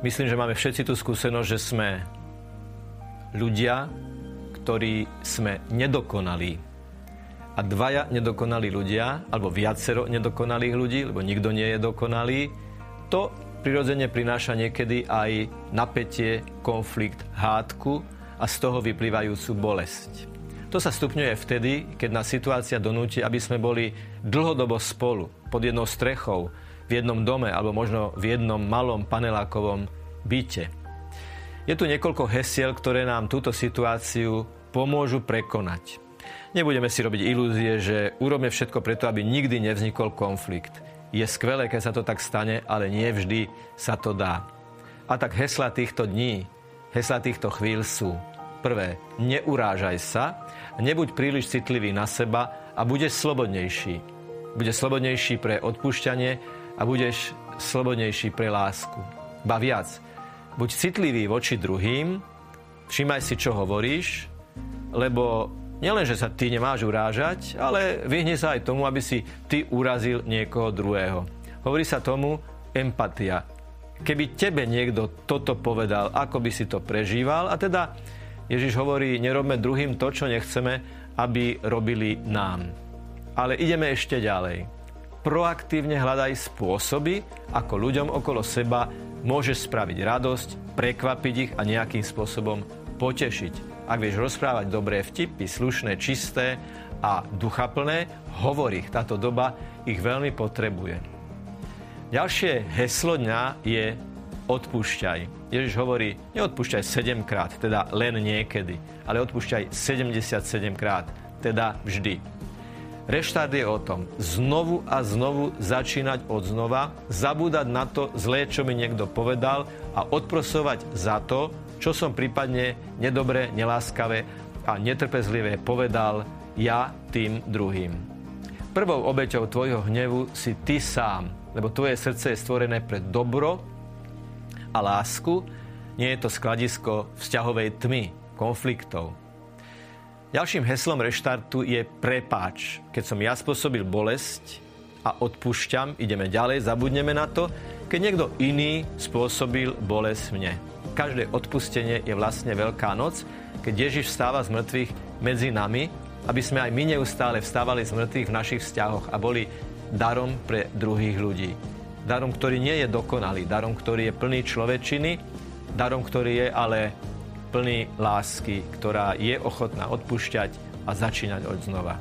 Myslím, že máme všetci tú skúsenosť, že sme ľudia, ktorí sme nedokonalí. A dvaja nedokonalí ľudia, alebo viacero nedokonalých ľudí, lebo nikto nie je dokonalý, to prirodzene prináša niekedy aj napätie, konflikt, hádku a z toho vyplývajúcu bolesť. To sa stupňuje vtedy, keď nás situácia donúti, aby sme boli dlhodobo spolu, pod jednou strechou, v jednom dome alebo možno v jednom malom panelákovom byte. Je tu niekoľko hesiel, ktoré nám túto situáciu pomôžu prekonať. Nebudeme si robiť ilúzie, že urobíme všetko preto, aby nikdy nevznikol konflikt. Je skvelé, keď sa to tak stane, ale nie vždy sa to dá. A tak hesla týchto dní, hesla týchto chvíľ sú prvé, neurážaj sa, nebuď príliš citlivý na seba a budeš slobodnejší. Budeš slobodnejší pre odpúšťanie a budeš slobodnejší pre lásku. Ba viac, buď citlivý voči druhým, všimaj si, čo hovoríš, lebo nielen, že sa ty nemáš urážať, ale vyhni sa aj tomu, aby si ty urazil niekoho druhého. Hovorí sa tomu empatia. Keby tebe niekto toto povedal, ako by si to prežíval, a teda Ježiš hovorí, nerobme druhým to, čo nechceme, aby robili nám. Ale ideme ešte ďalej. Proaktívne hľadaj spôsoby, ako ľuďom okolo seba môžeš spraviť radosť, prekvapiť ich a nejakým spôsobom potešiť. Ak vieš rozprávať dobré vtipy, slušné, čisté a duchaplné, hovor ich. Táto doba ich veľmi potrebuje. Ďalšie heslo dňa je odpúšťaj. Ježiš hovorí, neodpúšťaj 7 krát, teda len niekedy, ale odpúšťaj 77 krát, teda vždy. Reštart je o tom znovu a znovu začínať od znova, zabúdať na to zlé, čo mi niekto povedal a odprosovať za to, čo som prípadne nedobre, neláskavé a netrpezlivé povedal ja tým druhým. Prvou obeťou tvojho hnevu si ty sám, lebo tvoje srdce je stvorené pre dobro a lásku, nie je to skladisko vzťahovej tmy, konfliktov. Ďalším heslom reštartu je prepáč. Keď som ja spôsobil bolesť a odpúšťam, ideme ďalej, zabudneme na to, keď niekto iný spôsobil bolesť mne každé odpustenie je vlastne Veľká noc, keď Ježiš vstáva z mŕtvych medzi nami, aby sme aj my neustále vstávali z mŕtvych v našich vzťahoch a boli darom pre druhých ľudí. Darom, ktorý nie je dokonalý, darom, ktorý je plný človečiny, darom, ktorý je ale plný lásky, ktorá je ochotná odpúšťať a začínať od znova.